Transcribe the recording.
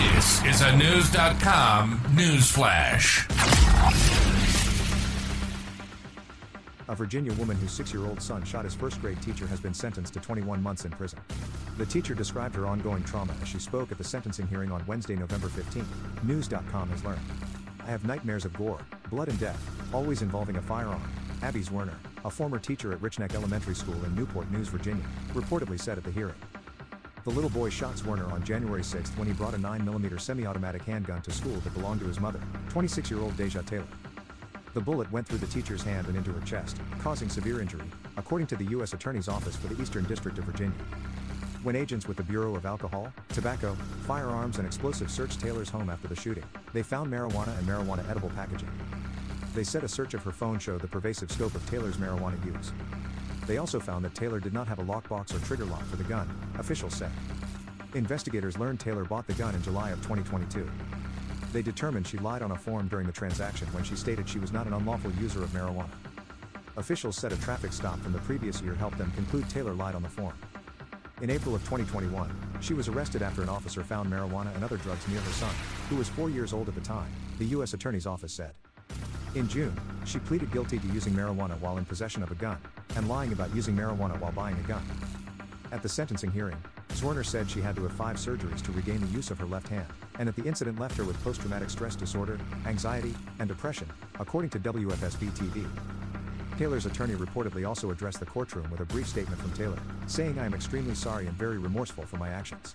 This is a News.com news flash. A Virginia woman whose six year old son shot his first grade teacher has been sentenced to 21 months in prison. The teacher described her ongoing trauma as she spoke at the sentencing hearing on Wednesday, November 15. News.com has learned. I have nightmares of gore, blood, and death, always involving a firearm. Abby Zwerner, a former teacher at Richneck Elementary School in Newport News, Virginia, reportedly said at the hearing. The little boy shot Zwerner on January 6 when he brought a 9mm semi automatic handgun to school that belonged to his mother, 26 year old Deja Taylor. The bullet went through the teacher's hand and into her chest, causing severe injury, according to the U.S. Attorney's Office for the Eastern District of Virginia. When agents with the Bureau of Alcohol, Tobacco, Firearms, and Explosives searched Taylor's home after the shooting, they found marijuana and marijuana edible packaging. They said a search of her phone showed the pervasive scope of Taylor's marijuana use. They also found that Taylor did not have a lockbox or trigger lock for the gun, officials said. Investigators learned Taylor bought the gun in July of 2022. They determined she lied on a form during the transaction when she stated she was not an unlawful user of marijuana. Officials said a traffic stop from the previous year helped them conclude Taylor lied on the form. In April of 2021, she was arrested after an officer found marijuana and other drugs near her son, who was four years old at the time, the U.S. Attorney's Office said. In June, she pleaded guilty to using marijuana while in possession of a gun, and lying about using marijuana while buying a gun. At the sentencing hearing, Zwerner said she had to have five surgeries to regain the use of her left hand, and that the incident left her with post traumatic stress disorder, anxiety, and depression, according to WFSB TV. Taylor's attorney reportedly also addressed the courtroom with a brief statement from Taylor, saying, I am extremely sorry and very remorseful for my actions.